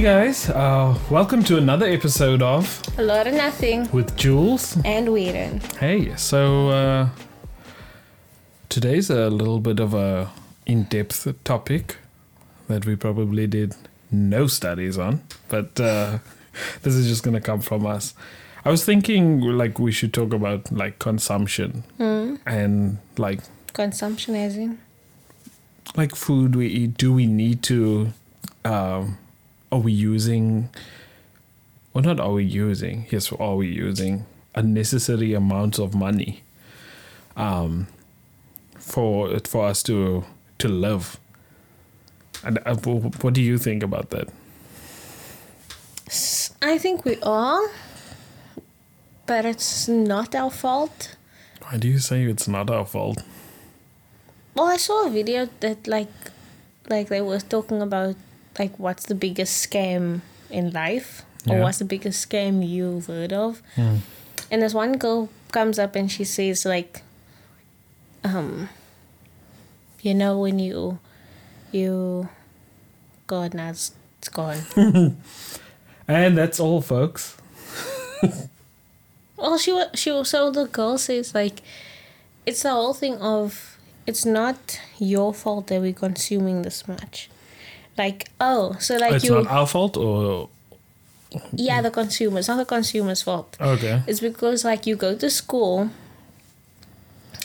Hey guys, uh, welcome to another episode of A lot of nothing. With Jules. And Weiren. Hey, so uh, today's a little bit of a in-depth topic that we probably did no studies on, but uh, this is just gonna come from us. I was thinking like we should talk about like consumption and like Consumption as in. like food we eat. Do we need to? Um, are we using? Well, not are we using? Yes, are we using unnecessary amounts of money? Um, for for us to to live. And uh, what do you think about that? i think we are. But it's not our fault. Why do you say it's not our fault? Well, I saw a video that like like they were talking about like what's the biggest scam in life or Yeah. what's the biggest scam you've heard of. And this one girl comes up and she says like um you know when you you God now it's, it's gone. And that's all, folks. Well, she she also the girl says like, it's the whole thing of it's not your fault that we're consuming this much. Like oh, so like it's you not our fault, or yeah the consumer. It's not the consumer's fault. okay, It's because like you go to school.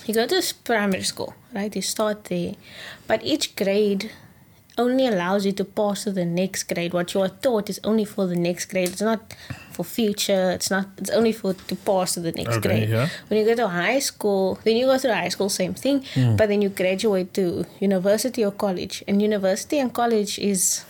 You go to primary school, right? You start there, but each grade only allows you to pass to the next grade. What you are taught is only for the next grade. It's not for future. It's not. It's only for to pass to the next Okay, grade. yeah. When you go to high school, then you go through high school, same thing. Hmm. But then you graduate to university or college, and university and college is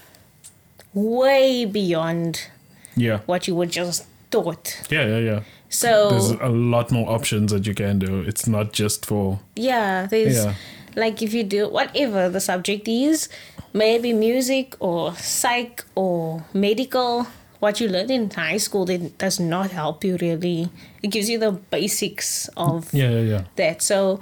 way beyond yeah, what you were just taught. yeah, yeah, yeah. So There's a lot more options that you can do. It's not just for Yeah, there's Yeah. Like if you do whatever the subject is, maybe music or psych or medical. What you learn in high school then does not help you really. It gives you the basics of yeah, yeah, yeah. that. So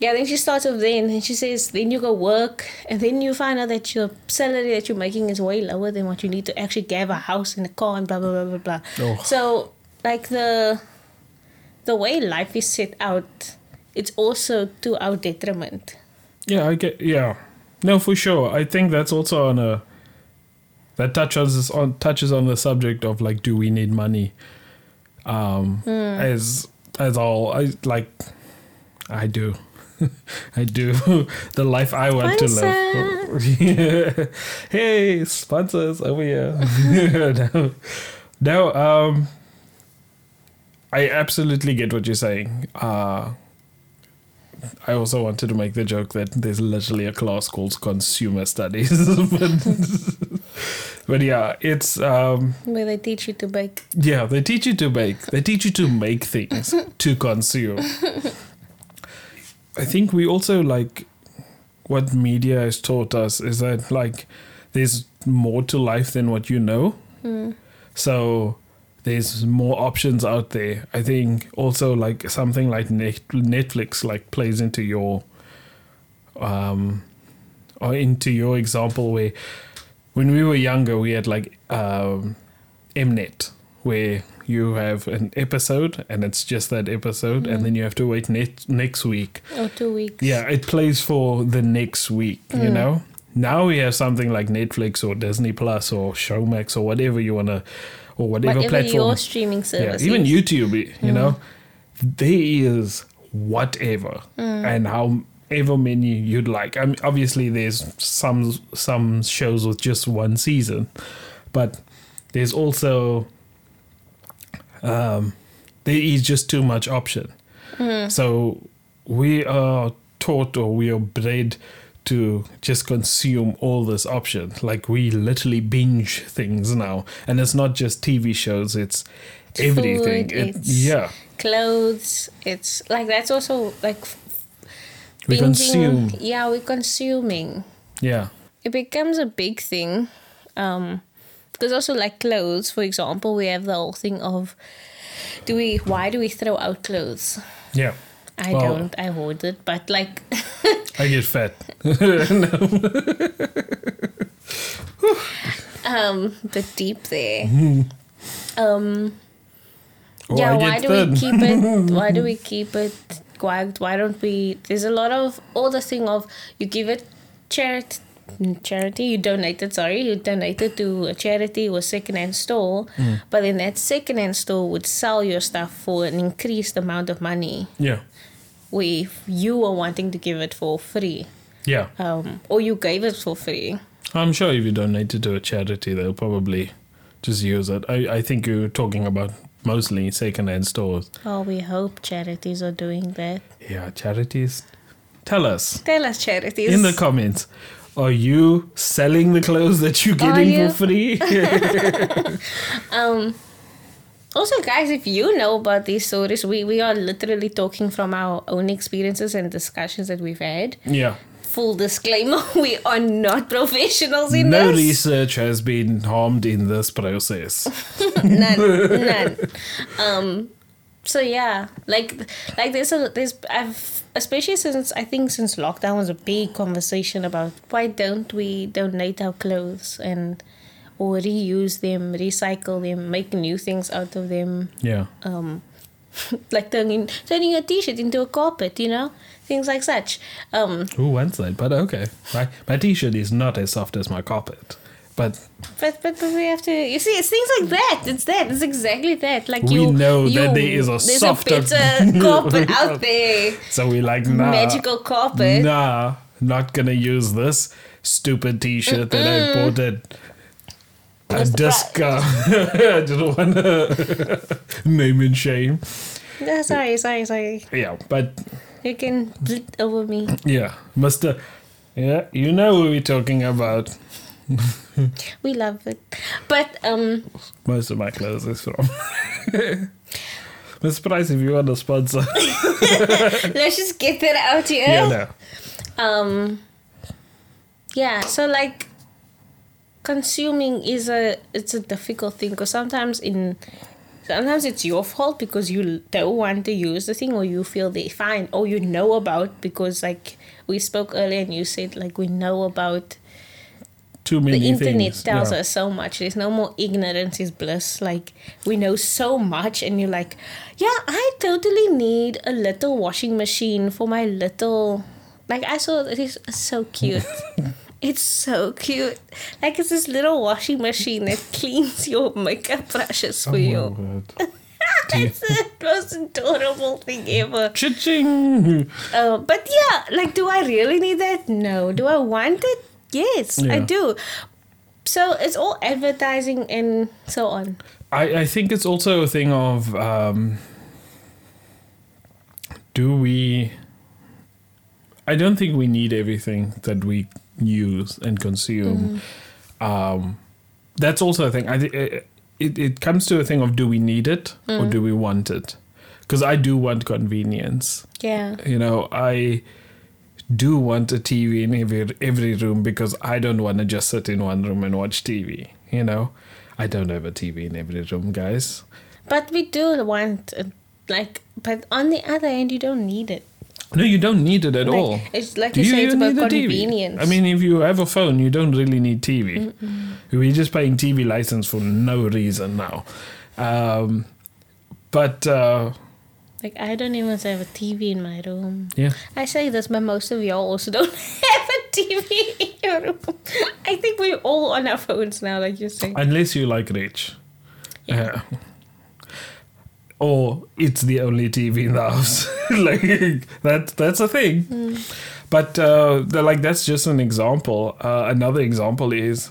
yeah, then she starts off then and she says then you go work and then you find out that your salary that you're making is way lower than what you need to actually have a house and a car and blah blah blah blah blah. Oh. So like the the way life is set out, it's also to our detriment. Yeah, I get. Yeah, no, for sure. I think that's also on a that touches on touches on the subject of like, do we need money? Um, as as all I like, I do. I do the life I want to live. hey, sponsors over here. no, no. Um, I absolutely get what you're saying. Uh, I also wanted to make the joke that there's literally a class called consumer studies, but, but yeah, it's um, Where they teach you to bake. yeah, they teach you to bake. They teach you to make things to consume. I think we also like what media has taught us is that like there's more to life than what you know. So there's more options out there. I think also like something like Net- Netflix like plays into your um or into your example where when we were younger we had like um Mnet where you have an episode and it's just that episode and then you have to wait net- next week. Or two weeks. Yeah, it plays for the next week, you know? Now we have something like Netflix or Disney Plus or Showmax or whatever you want to or whatever, Whatever platform. your streaming yeah, service even. YouTube, you mm. know? There is whatever mm. and however many you'd like. I mean, obviously there's some some shows with just one season, but there's also um, there is just too much option. Mm. So we are taught or we are bred to just consume all this option. Like we literally binge things now, and it's not just TV shows; it's, everything. food, It- it's- yeah, Clothes. It's like that's also like we binging. consume. Yeah, we're consuming. Yeah, it becomes a big thing um because also like clothes for example we have the whole thing of do we why do we throw out clothes yeah. i Well- don't i hoard it but like I get fat. um the deep there. Mm-hmm. Um yeah, Why do thin? we keep it why do we keep it why why don't we there's a lot of all the thing of you give it charity charity you donated. sorry you donated to a charity or second hand store Mm. but then that secondhand store would sell your stuff for an increased amount of money Yeah. If you were wanting to give it for free Yeah. um, or you gave it for free I'm sure if you donate it to a charity, they'll probably just use it. I, I think you're talking about mostly second-hand stores. oh we hope charities are doing that Yeah, charities. Tell us tell us charities in the comments. Are you selling the clothes that you're getting you? for free? Um, also, guys, if you know about these stories, we, we are literally talking from our own experiences and discussions that we've had. yeah. Full disclaimer, we are not professionals in this No this. research has been harmed in this process. none, none. Um, so yeah, like like there's a there's I've especially since I think since lockdown was a big conversation about why don't we donate our clothes and or reuse them, recycle them, make new things out of them. Yeah. um, like turning turning a t-shirt into a carpet, you know, things like such. Um, Who wants that? But okay. My, my t-shirt is not as soft as my carpet. But but, but but we have to. You see, it's things like that. It's that. It's exactly that. Like We you know that there is a softer- a carpet out there. so we like nah. Magical carpet. Nah, not gonna use this stupid t-shirt that I bought at a uh, I don't want to name and shame. No, sorry, sorry, sorry. Yeah, but You can blit over me. yeah, Mister. Yeah, you know who we're talking about. We love it. But um, Most of my clothes is from. I'm if you want a sponsor. let's just get that out here. yeah, no. um yeah so like consuming is a it's a difficult thing because sometimes in sometimes it's your fault because you don't want to use the thing or you feel they fine or you know about because like we spoke earlier and you said like we know about Too many the internet things. tells yeah. us so much there's no more ignorance is bliss like we know so much and you're like yeah i totally need a little washing machine for my little like i saw it is so cute it's so cute like it's this little washing machine that cleans your makeup brushes for Oh, you it's the most adorable thing ever Cha-ching! uh, but yeah, like, do I really need that? No. Do I want it? Yes, I do. So it's all advertising and so on. I, I think it's also a thing of um, do we. I don't think we need everything that we use and consume. Um, that's also a thing. I think it, it, it comes to a thing of do we need it or do we want it? Because I do want convenience. Yeah. You know, I do want a TV in every every room because I don't want to just sit in one room and watch TV. You know, I don't have a TV in every room, guys. But we do want, like, but on the other end, you don't need it. No, you don't need it at Like, all. It's like Do you, you say, it's about a TV? convenience. I mean, if you have a phone, you don't really need TV. We're just paying TV license for no reason now. Um, but uh, like, I don't even have a TV in my room. yeah, I say this, but most of y'all also don't have a TV in your room. I think we're all on our phones now, like you say. unless you like rich. Yeah. Or it's the only TV in the house. like that that's a thing. But uh like that's just an example. Uh, another example is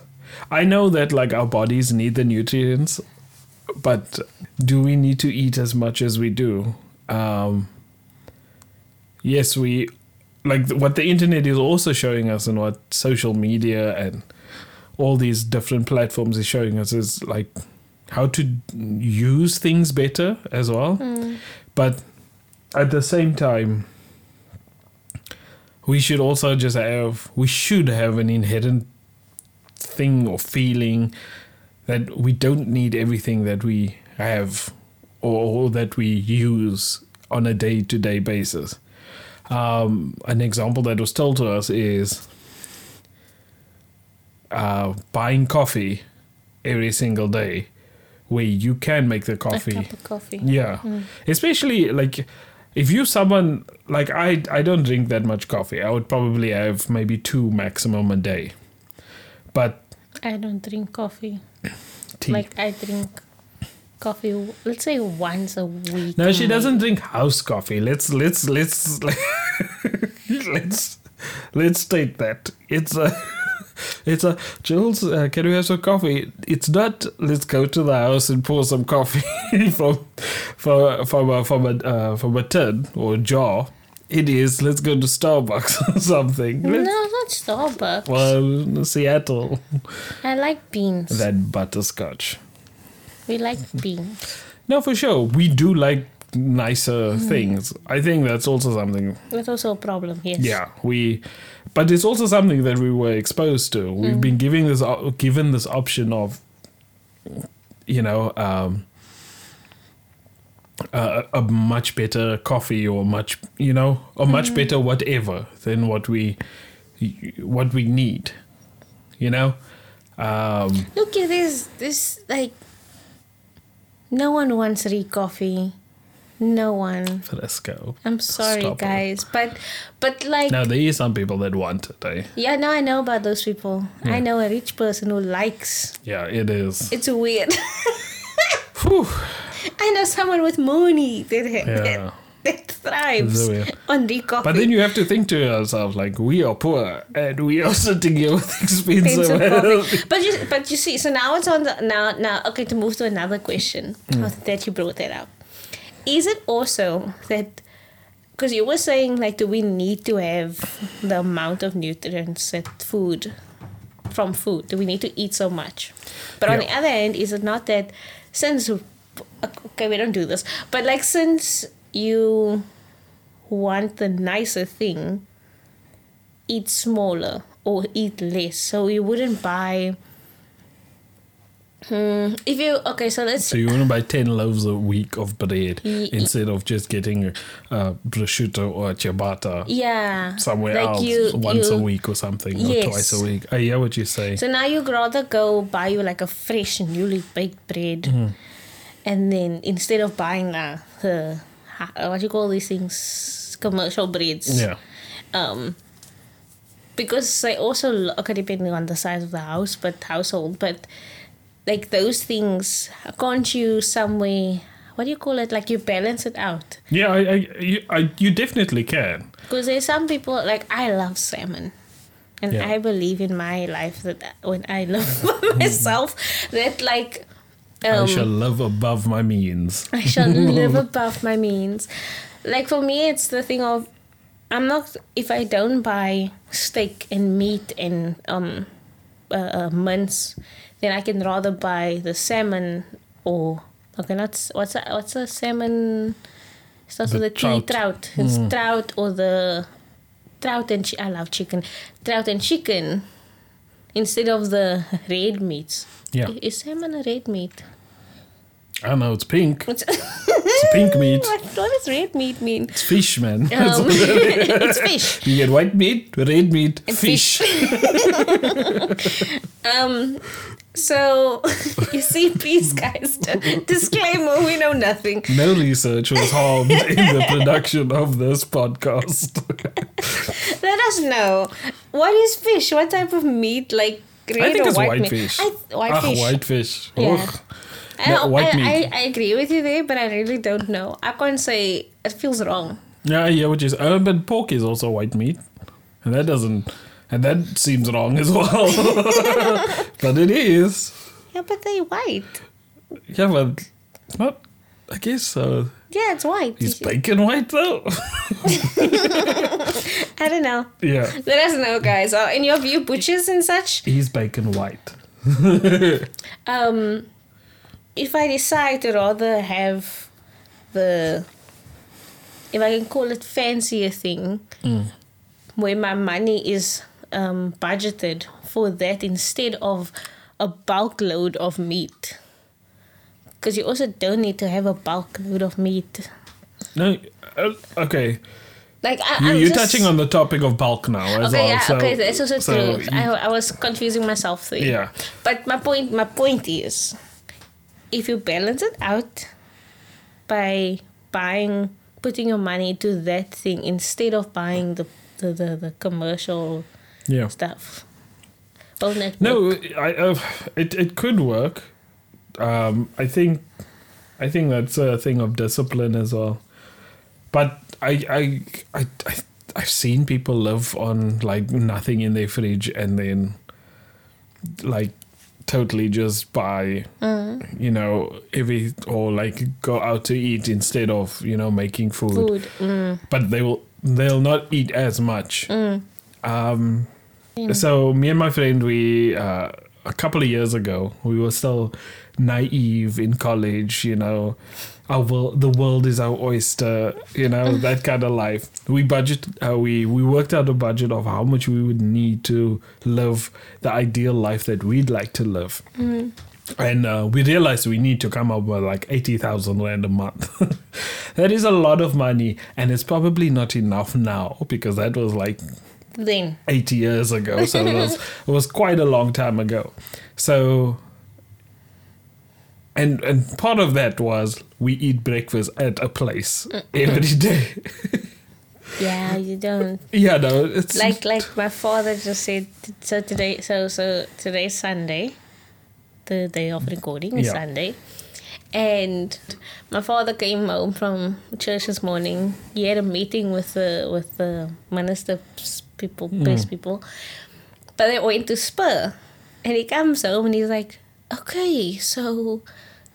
I know that like our bodies need the nutrients, but do we need to eat as much as we do? Um yes, we like what the internet is also showing us and what social media and all these different platforms is showing us is like how to use things better as well. But at the same time, we should also just have we should have an inherent thing or feeling that we don't need everything that we have or, that we use on a day to day basis. Um, an example that was told to us is uh, buying coffee every single day where you can make the coffee. A coffee. cup of coffee. Yeah. Mm. Especially like if you someone like I I don't drink that much coffee. I would probably have maybe two maximum a day. But I don't drink coffee. tea. Like I drink coffee. Let's say once a week. no, she doesn't drink house coffee. Let's let's let's let's let's state that. It's a it's a Jules, uh, can we have some coffee? It's not let's go to the house and pour some coffee from from from a from a uh, from a tin or a jar. It is let's go to Starbucks or something. No, Let's- not Starbucks. Well, Seattle. I like beans. That butterscotch. We like beans. No, for sure. We do like nicer things. I think that's also something. That's also a problem. Yes. Yeah, we. But it's also something that we were exposed to. We've been giving this given this option of, you know, um, a, a much better coffee or much you know or much better whatever than what we what we need. You know. Um, Look at this. This like. No one wants Ricoffy. No one. Frisco. I'm sorry, Stop it. guys, but but like Now there is some people that want it. Eh? yeah, no, I know about those people. I know a rich person who likes. Yeah, it is. It's weird. Whew. I know someone with money that Yeah. that, that thrives on Ricoffy. But then you have to think to yourself, like, we are poor and we are sitting here with expensive coffee. But you, but you see, so now it's on the now now. Okay, to move to another question Hmm. that you brought that up. Is it also that because you were saying like, do we need to have the amount of nutrients that food from food? Do we need to eat so much? But on the other hand, is it not that since okay, we don't do this, but like since you want the nicer thing, eat smaller or eat less. So you wouldn't buy. Hmm, if you okay, so let's So you want to buy 10 loaves a week of bread Ye- instead of just getting uh, prosciutto or ciabatta yeah somewhere like else you- once a week or something, Yes. or twice a week. I hear what you say. So now you'd rather go buy you like a fresh newly baked bread, Mm-hmm. and then instead of buying the, the ha- what you call these things commercial breads. yeah. um because I also okay depending on the size of the house but household but like those things can't you somewhere what do you call it like you balance it out Yeah, I, I, you, I, you definitely can. because there's some people like I love salmon and Yeah. I believe in my life that when I love myself that like um, I shall live above my means. I shall live above my means. Like for me, it's the thing of I'm not if I don't buy steak and meat and um uh, uh, mince, then I can rather buy the salmon or okay, not what's a, what's a salmon. Starts The with a T, trout. trout. It's mm. trout or the trout and chi- I love chicken. Trout and chicken instead of the red meats. Yeah. Is salmon a red meat? I don't know, it's pink. What's- It's pink meat. what, what does red meat mean? It's fish, man. Um, it's fish. you get white meat, red meat, And fish. Um, so you see, please, guys, disclaimer: we know nothing. No research was harmed in the production of this podcast. Let us know what is fish. What type of meat? Like red I think or it's white, white meat? fish. I, white ah, fish. white fish. Yeah. Ugh. I, white I, meat. I, I agree with you there, but I really don't know. I can't say it feels wrong. Yeah, yeah, which is uh, but pork is also white meat, and that doesn't, and that seems wrong as well. but it is. Yeah, but they white. Yeah, but not. I guess so. Yeah, it's white. Is bacon white though? I don't know. yeah, Let us know, guys. Uh, in your view, butchers and such. is bacon white? um, if I decide to rather have the, if I can call it fancier thing, where my money is um, budgeted for that instead of a bulk load of meat. Because you also don't need to have a bulk load of meat. No, uh, okay. Like I, You, just- touching on the topic of bulk now as Okay, well. yeah, so, okay, that's also so true. you- I, I was confusing myself there. yeah. But my point, my point is, if you balance it out by buying, putting your money to that thing instead of buying the the, the, the commercial Yeah. stuff. Won't that work? No, I, uh, it it could work. Um, I think, I think that's a thing of discipline as well. But I, I, I, I I've seen people live on like nothing in their fridge and then, like, totally just buy, you know, every or like go out to eat instead of you know making food. food. Mm. But they will they'll not eat as much. Um, so me and my friend, we uh, a couple of years ago, we were still naive in college. You know, our world, the world is our oyster. You know that kind of life. We budget. Uh, we we worked out a budget of how much we would need to live the ideal life that we'd like to live. And uh, we realized we need to come up with like 80,000 rand a month. that is a lot of money, and it's probably not enough now because that was like Then 80 years ago. So it was, it was quite a long time ago. So, and and part of that was we eat breakfast at a place every day. yeah, you don't. yeah, no, it's like like my father just said so today so so today's sunday. The day of recording is Yeah. sunday. And my father came home from church this morning. He had a meeting with the with the minister's people hmm. press people. But they went to spur. And he comes home and he's like okay so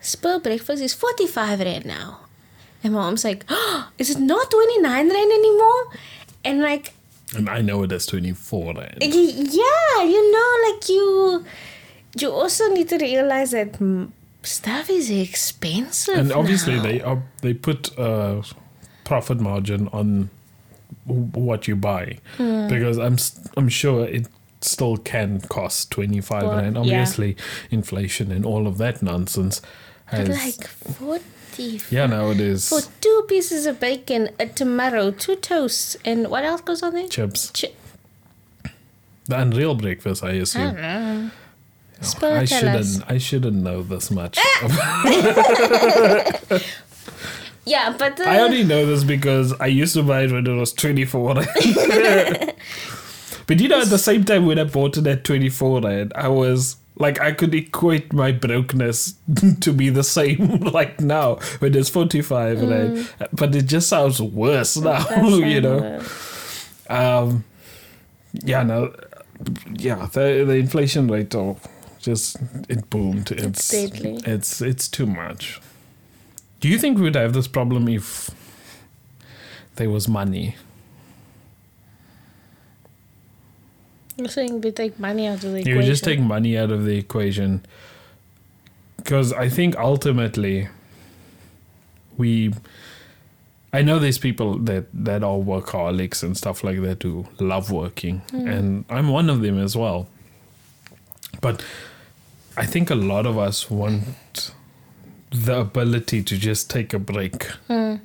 spur breakfast is 45 rand now and my mom's like oh, is it not 29 rand anymore and like and I know it is 24 rand. Yeah you know like you you also need to realize that mm, stuff is expensive and obviously now. they are they put a profit margin on what you buy Hmm. because i'm i'm sure it still can cost 25 Well, rand yeah. obviously inflation and all of that nonsense has like 40 yeah now it is for two pieces of bacon a tomato two toasts and what else goes on there? Chips. Chi- the unreal breakfast i I assume. Oh, I shouldn't us. i shouldn't know this much ah! Yeah, but I only know this because I used to buy it when it was 24 but you know, at the same time when I bought it at 24 rand, I was like, I could equate my brokenness to be the same like now when it's 45 rand. But it just sounds worse now, Mm. you know? Um, yeah, no, yeah, the, the inflation rate, oh, just, it boomed. It's, deadly. It's, it's too much. Do you think we'd have this problem if there was money? You're saying we take money out of the You equation. would just take money out of the equation. Because I think ultimately, we. I know there's people that, that are workaholics and stuff like that who love working, hmm. and I'm one of them as well. But I think a lot of us want the ability to just take a break. Hmm.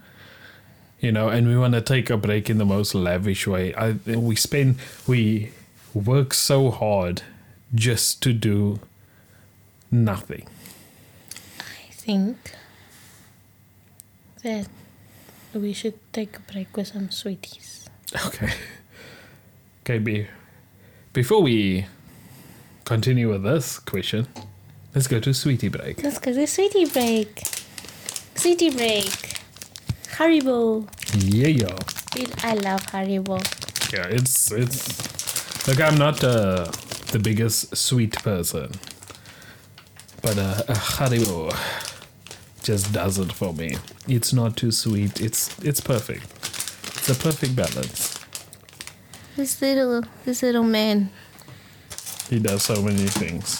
You know, and we want to take a break in the most lavish way. I we spend we work so hard just to do nothing. I think that we should take a break with some sweeties. Okay. Okay, be, before we continue with this question, let's go to sweetie break. Let's go to sweetie break. Sweetie break. Haribo. Yeah, I love Haribo. Yeah, it's it's. Look, I'm not uh, the biggest sweet person, but uh, a Haribo just does it for me. It's not too sweet. It's it's perfect. It's a perfect balance. This little, this little man, He does so many things.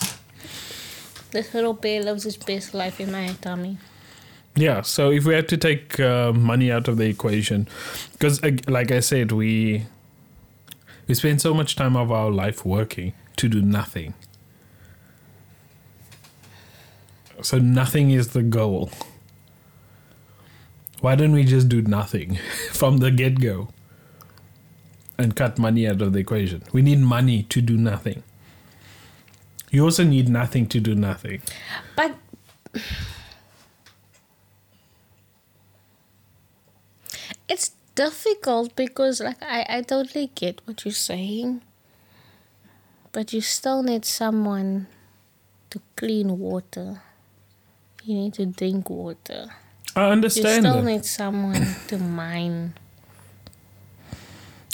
this little bear lives his best life in my tummy. Yeah, so if we had to take uh, money out of the equation, because like I said, we we spend so much time of our life working to do nothing. So nothing is the goal. Why don't we just do nothing from the get go? and cut money out of the equation. We need money to do nothing. You also need nothing to do nothing. But it's difficult because like I, I totally get what you're saying. But you still need someone to clean water. You need to drink water. I understand You still that. need someone to mine.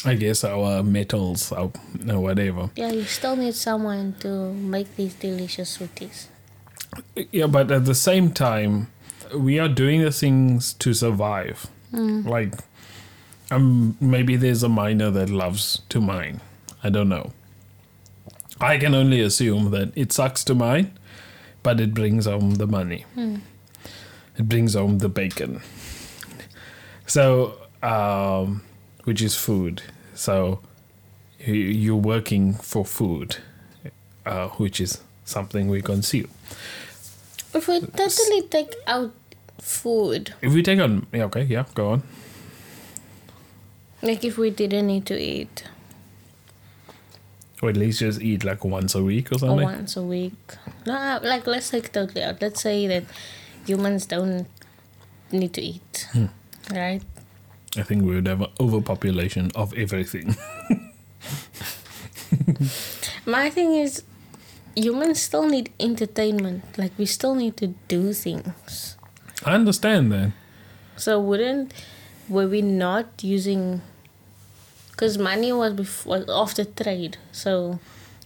I guess our metals, our no, whatever. Yeah, you still need someone to make these delicious sweeties. Yeah, but at the same time, we are doing the things to survive. Mm. Like, um, maybe there's a miner that loves to mine. I don't know. I can only assume that it sucks to mine, but it brings home the money. It brings home the bacon. So, um, which is food. So, you- you're working for food, uh, which is something we consume. If we totally take out food, If we take on, yeah, okay, yeah, go on. Like if we didn't need to eat Or at least just eat like once a week or or something. once a week, no, uh, like let's take totally out. Let's say that humans don't need to eat, right? I think we would have an overpopulation of everything. My thing is, humans still need entertainment. Like we still need to do things. I understand that. So wouldn't were we not using? Because money was before off the trade, so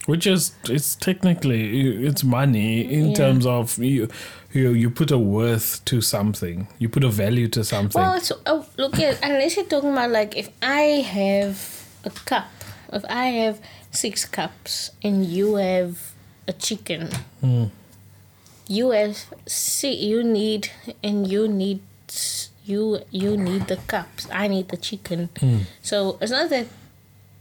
Which is, it's technically, it's money in Yeah. terms of you, you, you put a worth to something. You put a value to something. Well, it's, oh, look at unless you're talking about like if I have a cup, if I have six cups and you have a chicken, Hmm. you have see you need and you need you you need the cups. I need the chicken. Hmm. So it's not that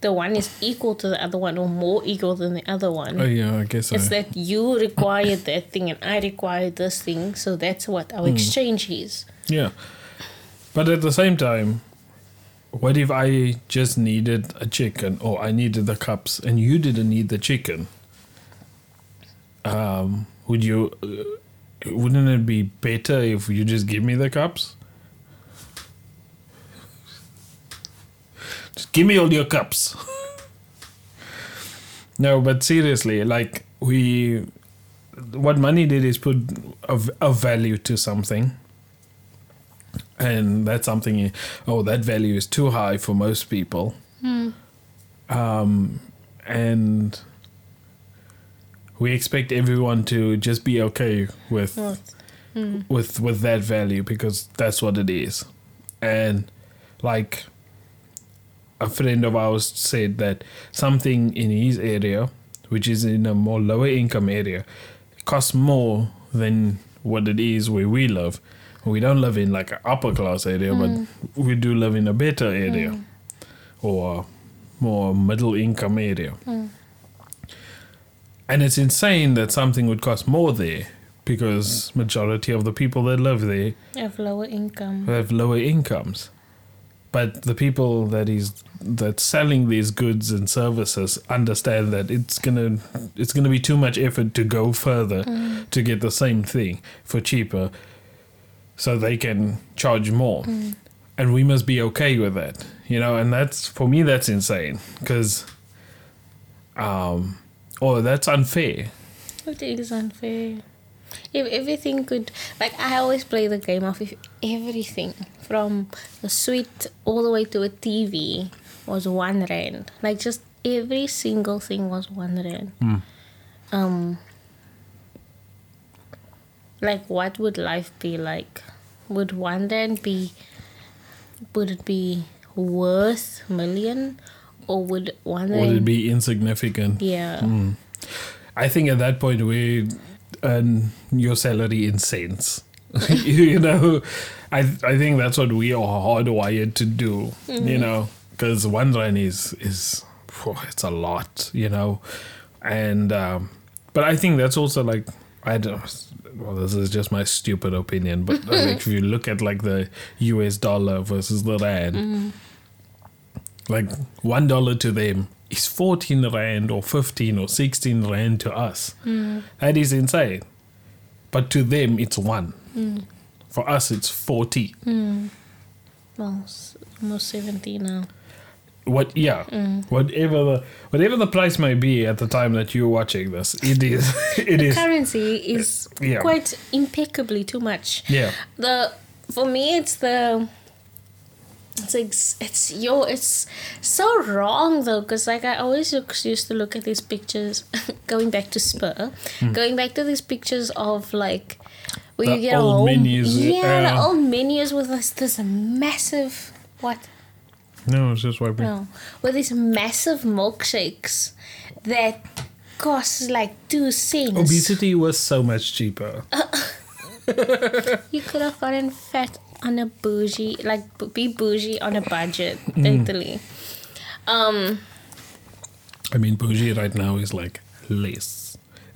the one is equal to the other one or more equal than the other one. oh, yeah, I guess so. It's that you require that thing and I require this thing, so that's what our exchange is. Yeah. But at the same time, what if I just needed a chicken or I needed the cups and you didn't need the chicken? Um, would you, uh, wouldn't it be better if you just give me the cups? Just give me all your cups. no, but seriously, like we, what money did is put a, a value to something and that's something oh that value is too high for most people um, and we expect everyone to just be okay with What? with with that value because that's what it is and like a friend of ours said that something in his area which is in a more lower income area costs more than what it is where we live. We don't live in like an upper class area but mm. we do live in a better area mm. or a more middle income area. Mm. And it's insane that something would cost more there because majority of the people that live there Have lower income. have lower incomes. But the people that is that's selling these goods and services understand that it's gonna it's gonna be too much effort to go further to get the same thing for cheaper, so they can charge more, and we must be okay with that, you know. And that's for me that's insane because, um, oh that's unfair. It is unfair. If everything could, like I always play the game of if everything from a sweet all the way to a TV was one rand, like just every single thing was one rand. Um, like what would life be like? Would one rand be? Would it be worth million, or would one Would it be insignificant? yeah. I think at that point we earn your salary in cents. you know, I I think that's what we are hardwired to do. You mm-hmm. know, because one rand is is phew, it's a lot. You know, and um, but I think that's also like I don't. Well, this is just my stupid opinion, but like, if you look at like the U.S. dollar versus the rand, mm-hmm. Like one dollar to them is fourteen rand or fifteen or sixteen rand to us. Mm. That is insane. But to them, it's one. Mm. For us, it's forty. Well, s- almost 70 now. What? Yeah. Whatever the whatever the price may be at the time that you're watching this, it is. It is. Currency is Yeah. quite impeccably too much. Yeah. The for me, it's the. It's ex- it's yo it's so wrong though because like I always used to look at these pictures going back to Spur Hmm. going back to these pictures of like where The you get old whole menus, yeah the uh, old menus with this this massive what No, it's just wiping. no with these massive milkshakes that cost like two cents Obesity was so much cheaper. You could have gotten fat on a bougie, like be bougie on a budget, totally. Um, I mean, bougie right now is like less.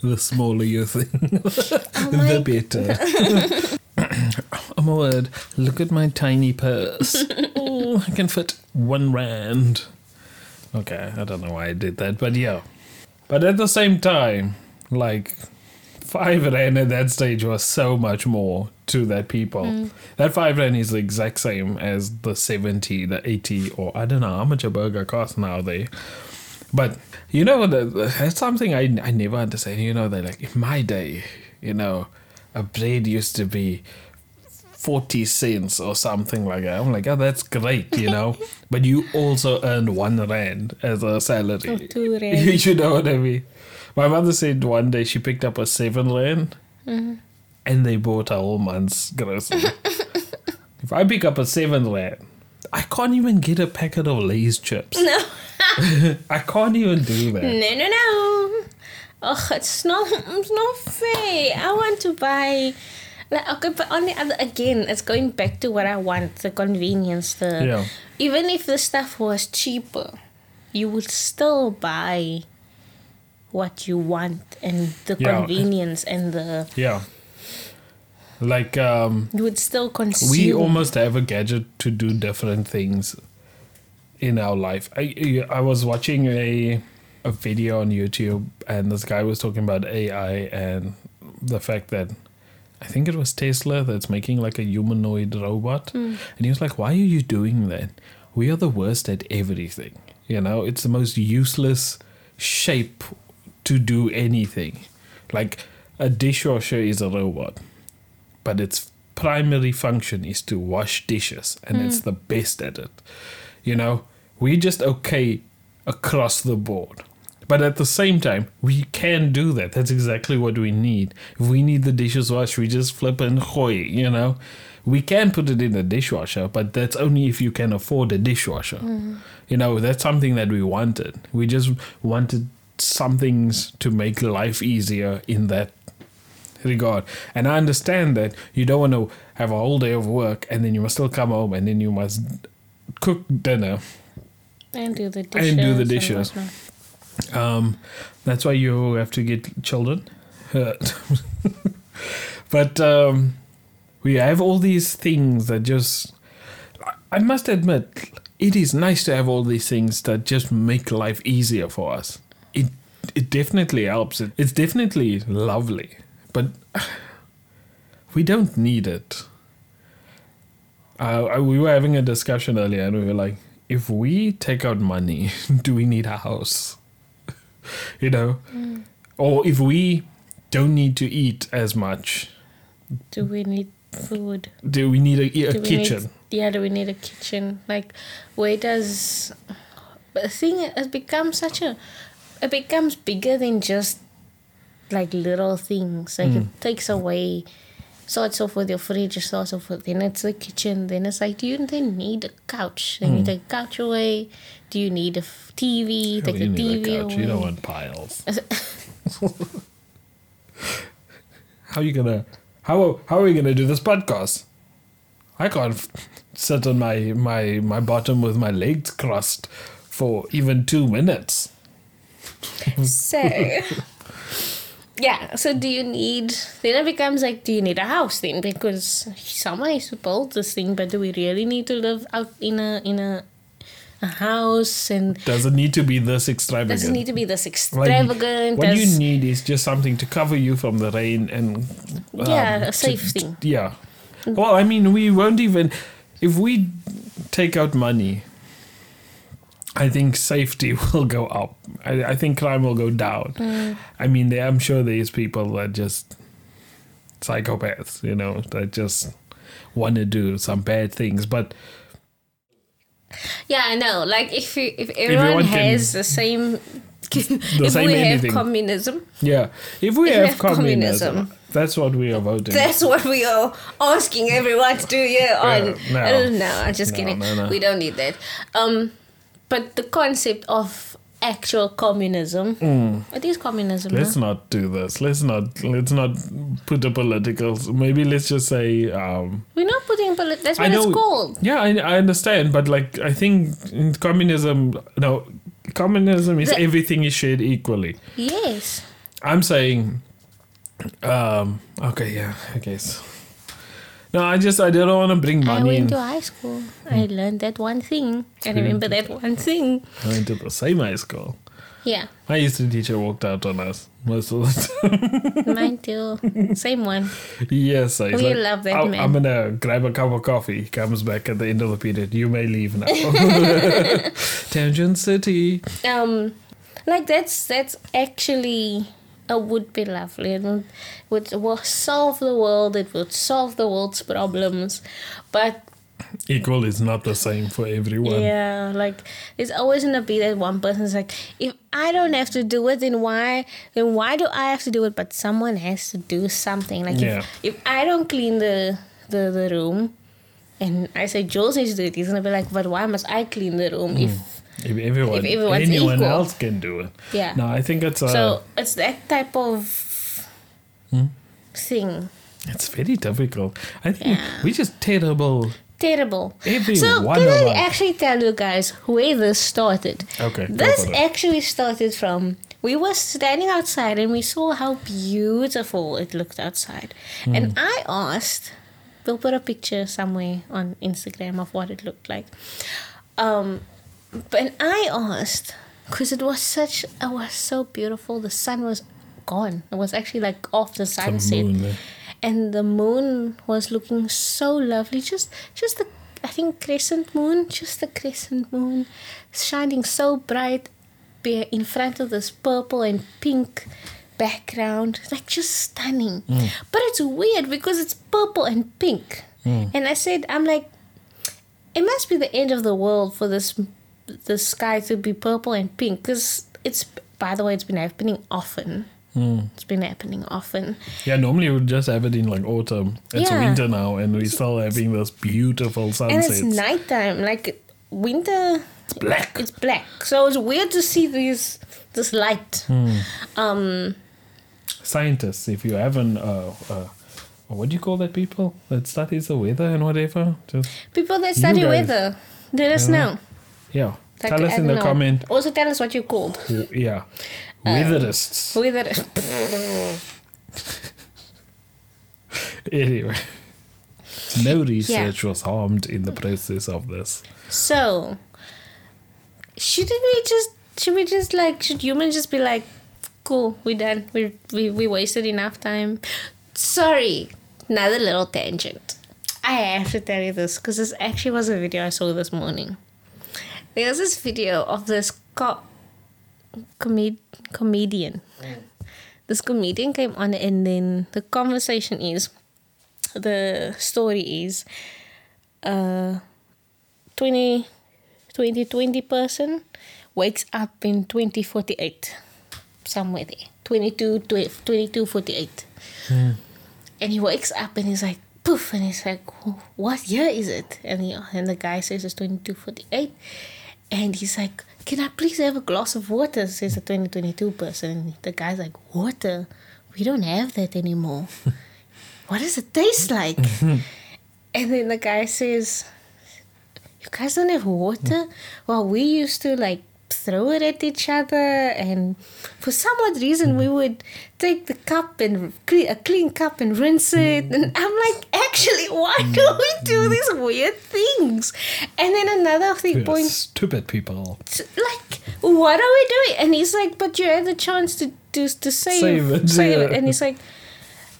The smaller you think, the better. oh my word, look at my tiny purse. oh, I can fit one rand. Okay, I don't know why I did that, but yeah. But at the same time, like, five rand at that stage was so much more to that people. Mm. That five rand is the exact same as the 70, the 80, or I don't know how much a burger costs now there. But you know, the, the- that's something I I never understand. You know, that like in my day, you know, a bread used to be forty cents or something like that. I'm like, oh, that's great, you know. but you also earned one rand as a salary. Or two rand. you know what I mean? My mother said one day she picked up a seven rand, mm-hmm. and they bought a whole month's grocery. if I pick up a seven rand, I can't even get a packet of Lay's chips. no, I can't even do that. no, no, no. Oh, it's not, it's not fair. I want to buy. Like, okay, but on the other, again, it's going back to what I want the convenience. The Yeah. even if the stuff was cheaper, you would still buy what you want and the Yeah. convenience and the Yeah. Like um you would still consume. we almost have a gadget to do different things in our life. I I was watching a a video on YouTube and this guy was talking about AI and the fact that I think it was Tesla that's making like a humanoid robot. Hmm. And he was like, Why are you doing that? We are the worst at everything. You know, it's the most useless shape to do anything. Like a dishwasher is a robot, but its primary function is to wash dishes, and it's hmm. the best at it. You know, we just okay across the board. But at the same time, we can do that. That's exactly what we need. If we need the dishes washed, we just flip and gooi, you know. We can put it in the dishwasher, but that's only if you can afford a dishwasher. Mm-hmm. You know, that's something that we wanted. We just wanted some things to make life easier in that regard. And I understand that you don't want to have a whole day of work and then you must still come home and then you must cook dinner. And do the dishes And do the dishes. Um, that's why you have to get children. but um, we have all these things that just. I must admit, it is nice to have all these things that just make life easier for us. It it definitely helps. It, it's definitely lovely, but we don't need it. Uh, we were having a discussion earlier, and we were like, if we take out money, do we need a house? you know, or if we don't need to eat as much, Do we need food? do we need a, a kitchen? Need, yeah, do we need a kitchen? Like, where does but the thing has become such a it becomes bigger than just like little things. Like Hmm. it takes away starts off with your fridge, starts off with then it's the kitchen, then it's like do you then need a couch? Then Hmm. you take a couch away. Do you need a f- TV? Oh, take you need TV a couch. away. You don't want piles. how are you gonna? How how are we gonna do this podcast? I can't f- sit on my my my bottom with my legs crossed for even two minutes. So, yeah. So, do you need? Then it becomes like, do you need a house then? Because someone has to build this thing, but do we really need to live out in a in a a house and Doesn't need to be this extravagant. doesn't need to be this Like, extravagant. what you need is just something to cover you from the rain and um, Yeah, a safe to- thing. yeah. Well, I mean, we won't even if we take out money. I think safety will go up. I, I think crime will go down. Mm. I mean, there, I'm sure these people are just psychopaths, you know, that just want to do some bad things. But Yeah, I know. Like if you, if everyone, Everyone can- has the same, if same we have communism, yeah, if we If we have have communism, communism. that's what we are voting. that's what we are asking everyone to do Yeah, on. no. Uh, no, I'm just No, kidding. no, no. We don't need that. Um, but the concept of actual communism, it is communism. Let's no? not do this. Let's not. Let's not put a political. Maybe let's just say. Um, We're not putting polit- That's I what know. it's called. Yeah, I, I understand, but like I think in communism, no, communism is The- everything is shared equally. Yes. I'm saying. Um. Okay. Yeah. I guess. No, I just I don't want to bring money. I went in. to high school. I learned that one thing. I remember that one thing. I went to the same high school. Yeah, My history teacher walked out on us most of the time. mine too. Same one. yes, I We love that "I'm- man." I'm gonna grab a cup of coffee. He comes back at the end of the period. You may leave now. Tangent City. um like that's that's actually it would be lovely it would, would will solve the world it would solve the world's problems but Equal is not the same for everyone. yeah like it's always gonna be that one person's like if i don't have to do it then why then why do i have to do it but someone has to do something like Yeah. if, if i don't clean the the, the room and i say jules needs to do it he's gonna be like but why must i clean the room hmm. if If everyone, If anyone equal. else can do it. Yeah. No, I think it's uh, So it's that type of Hmm? thing. it's very difficult. I think Yeah. we're just terrible. Terrible. Every so one can I us. actually tell you guys where this started? Okay, This actually started from we were standing outside and we saw how beautiful it looked outside. Hmm. And I asked we'll put a picture somewhere on Instagram of what it looked like. Um but I asked because it was such it was so beautiful. The sun was gone. It was actually like off the sunset. moon there. And the moon was looking so lovely. Just just the I think crescent moon, just the crescent moon shining so bright in front of this purple and pink background. Like just stunning. Mm. But it's weird because it's purple and pink. Mm. And I said I'm like it must be the end of the world for this the sky to be purple and pink because it's by the way it's been happening often. It's been happening often. Yeah, normally we would just have it in like autumn. It's Yeah. winter now, and we're still having those beautiful and it's nighttime like winter It's black. it's black. So it's weird to see these this light. Um Scientists, if you haven't, uh, uh, what do you call that people that studies the weather and whatever? Just people that study weather let us know yeah, Like, tell us in the know. comment. also tell us what you called Yeah, Uh, weatherists. weather Anyway, no research was harmed in the process of this. So, shouldn't we just should we just like should humans just be like, cool, we done, we we we wasted enough time. Sorry, another little tangent. I have to tell you this because this actually was a video I saw this morning. There was this video of this co- comed- comedian. This comedian came on, and then the conversation is, the story is, uh, 20, 2020 person wakes up in 2048 somewhere there. 22 12, 22 48 and he wakes up and he's like poof and he's like what year is it? And, he, and the guy says it's 2248 and he's like can i please have a glass of water? Says the 2022 person. And the guy's like water? We don't have that anymore. What does it taste like? And then the guy says you guys don't have water? Hmm. Well, we used to like throw it at each other, and for some odd reason, we mm-hmm. would take the cup and cle- a clean cup and rinse it. Mm-hmm. And I'm like, actually, why do mm-hmm. we do these weird things? And then another thing You're point stupid people. like, what are we doing? And he's like, but you had the chance to to, to save, Save it, save yeah. it. And he's like,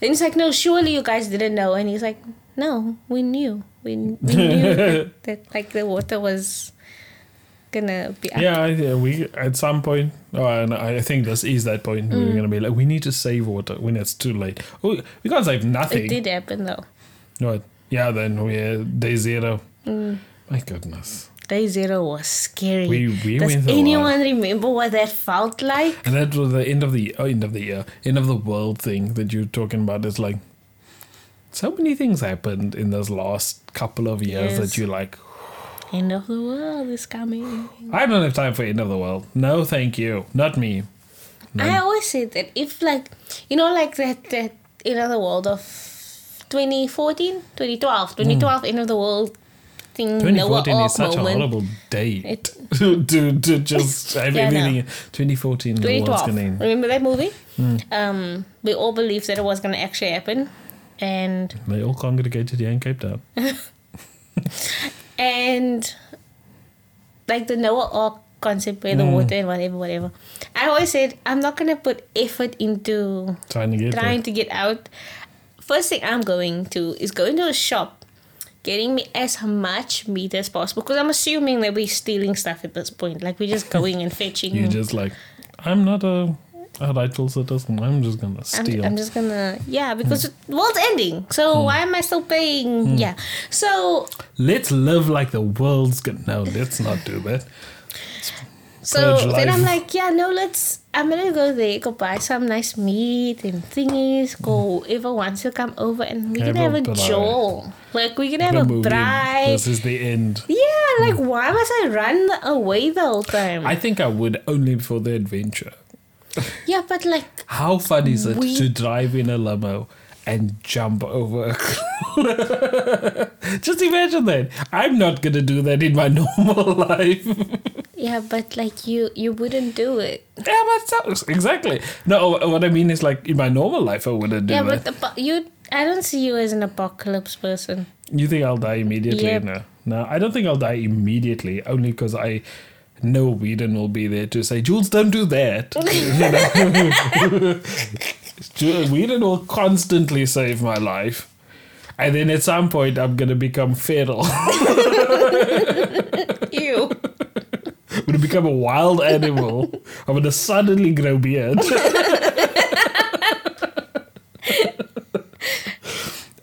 and he's like, no, surely you guys didn't know. And he's like, no, we knew, we, we knew that, that like the water was gonna be. Yeah, I, we at some point, oh, and I think this is that point. Mm. We're gonna be like, we need to save water when it's too late. Oh, we can't save nothing. It did happen though. What? Yeah, then we're day zero. Mm. My goodness. Day zero was scary. We- we Does anyone remember what that felt like? And that was the end of the oh, end of the year, end of the world thing that you're talking about. It's like so many things happened in those last couple of years Yes. that you're like, End of the world is coming. I don't have time for end of the world. No, thank you, not me. I always say that if like you know like that that end of the world of 2014, 2012, 2012 end of the world thing. 2014 is such a horrible date It- to, to just Yeah, I know. everything. 2014, the world's 2012. gonna. Remember that movie? Hmm. Um, we all believed that it was going to actually happen, and They all congregated here in Cape Town. And like the Noah Ark concept where the Hmm. water and whatever, whatever. I always said I'm not going to put effort into Trying to get trying there. to get out. First thing I'm going to is going to a shop, getting me as much meat as possible because I'm assuming that we're stealing stuff at this point. Like we're just going and fetching. You're just like, I'm not a, a rightful citizen. I'm just gonna I'm, steal. I'm just gonna yeah Hmm. because the world's ending. So hmm. why am I still paying? Hmm. Yeah. So Let's live like the world's gonna. No, let's not do that. so then I'm like yeah no let's I'm gonna go there go buy some nice meat and thingies. Hmm. Go whoever wants to come over and we can Have have a a braai. Like we can have a braai. This is the end. Yeah, like why must I run away the whole time? I think I would only for the adventure. Yeah, but like How fun is it We- to drive in a limo and jump over a cliff? Just imagine that. I'm not gonna do that in my normal life. yeah, but like you you wouldn't do it. yeah, but so, exactly. No, what I mean is like in my normal life, I wouldn't do it. yeah, that. but the, you I don't see you as an apocalypse person. You think I'll die immediately? Yep. No, no, I don't think I'll die immediately. Only because I know Whedon will be there to say, "Jules, don't do that." You know? Ju- Whedon will constantly save my life, and then at some point, I'm gonna become feral. Ew. I'm gonna become a wild animal. I'm gonna suddenly grow beard.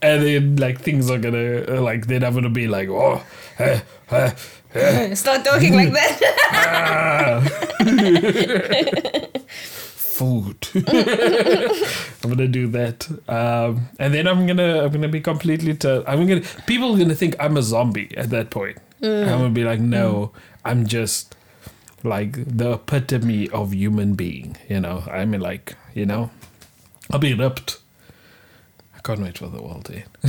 and then, like, things are gonna, uh, like, then I'm gonna be like, oh, eh, eh, Start talking like that. food. I'm gonna do that, um, and then I'm gonna, I'm gonna be completely. Ter- I'm gonna. People are gonna think I'm a zombie at that point. I'm gonna be like, no, I'm just like the epitome of human being. You know, I mean, like, you know, I'll be ripped. I can't wait for the world to end.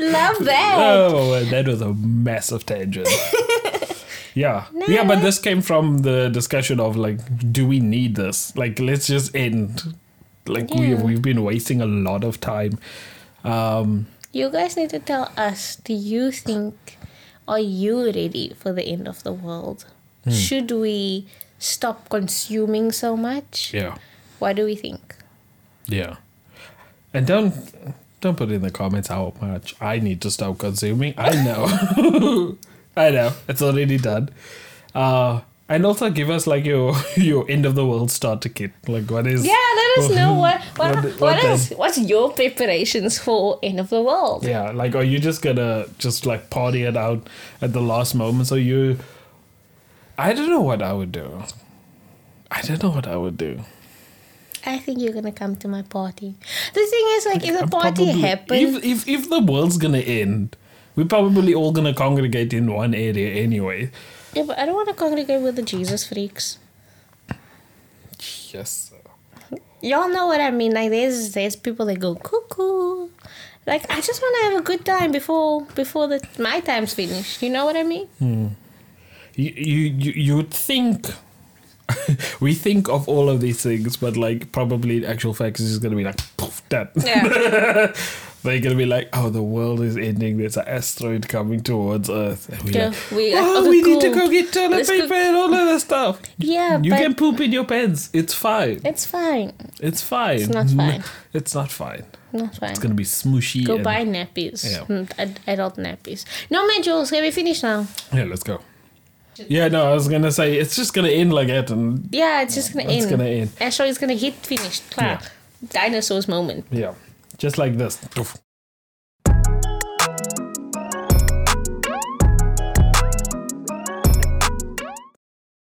Love that. Oh, that was a massive tangent. yeah. Yeah, but this came from the discussion of like, do we need this? Like, let's just end. Like, we, we've been wasting a lot of time. Um, You guys need to tell us do you think, are you ready for the end of the world? Hmm. Should we stop consuming so much? yeah. What do we think? Yeah. And don't don't put in the comments how much I need to stop consuming. I know. I know. It's already done. Uh and also give us like your your end of the world starter kit. Like what is Yeah, let us know what what, What- what, what is what's your preparations for end of the world? Yeah, like are you just gonna just like party it out at the last moment? So you I don't know what I would do. I don't know what I would do. I think you're gonna come to my party. The thing is, like, if the party probably- happens, If, if if the world's gonna end, we're probably all gonna congregate in one area anyway. yeah, but I don't want to congregate with the Jesus freaks. Yes. Y'all know what I mean. Like, there's there's people that go cuckoo. Like, I just want to have a good time before before the my time's finished. You know what I mean? Hmm. you you you, you would think we think of all of these things, but like probably in actual facts, is gonna be like poof, that. Yeah. They're gonna be like, oh, the world is ending. There's an asteroid coming towards Earth. And we're Yeah, like, we- oh, we need to go get toilet Let's go- paper and all of that stuff. Yeah, you can poop in your pants. It's fine. it's fine. It's fine. It's not fine. It's not fine. Not fine. It's gonna be smooshy. Go buy nappies. Yeah. Mm, ad- Adult nappies. No, man, Jules, can we finish now? Yeah, let's go. Yeah, no, I was gonna say it's just gonna end like that, and Yeah, it's just gonna It's end. It's gonna end. Astro is gonna hit finished. Claro. Dinosaurs moment. yeah, just like this. Poof.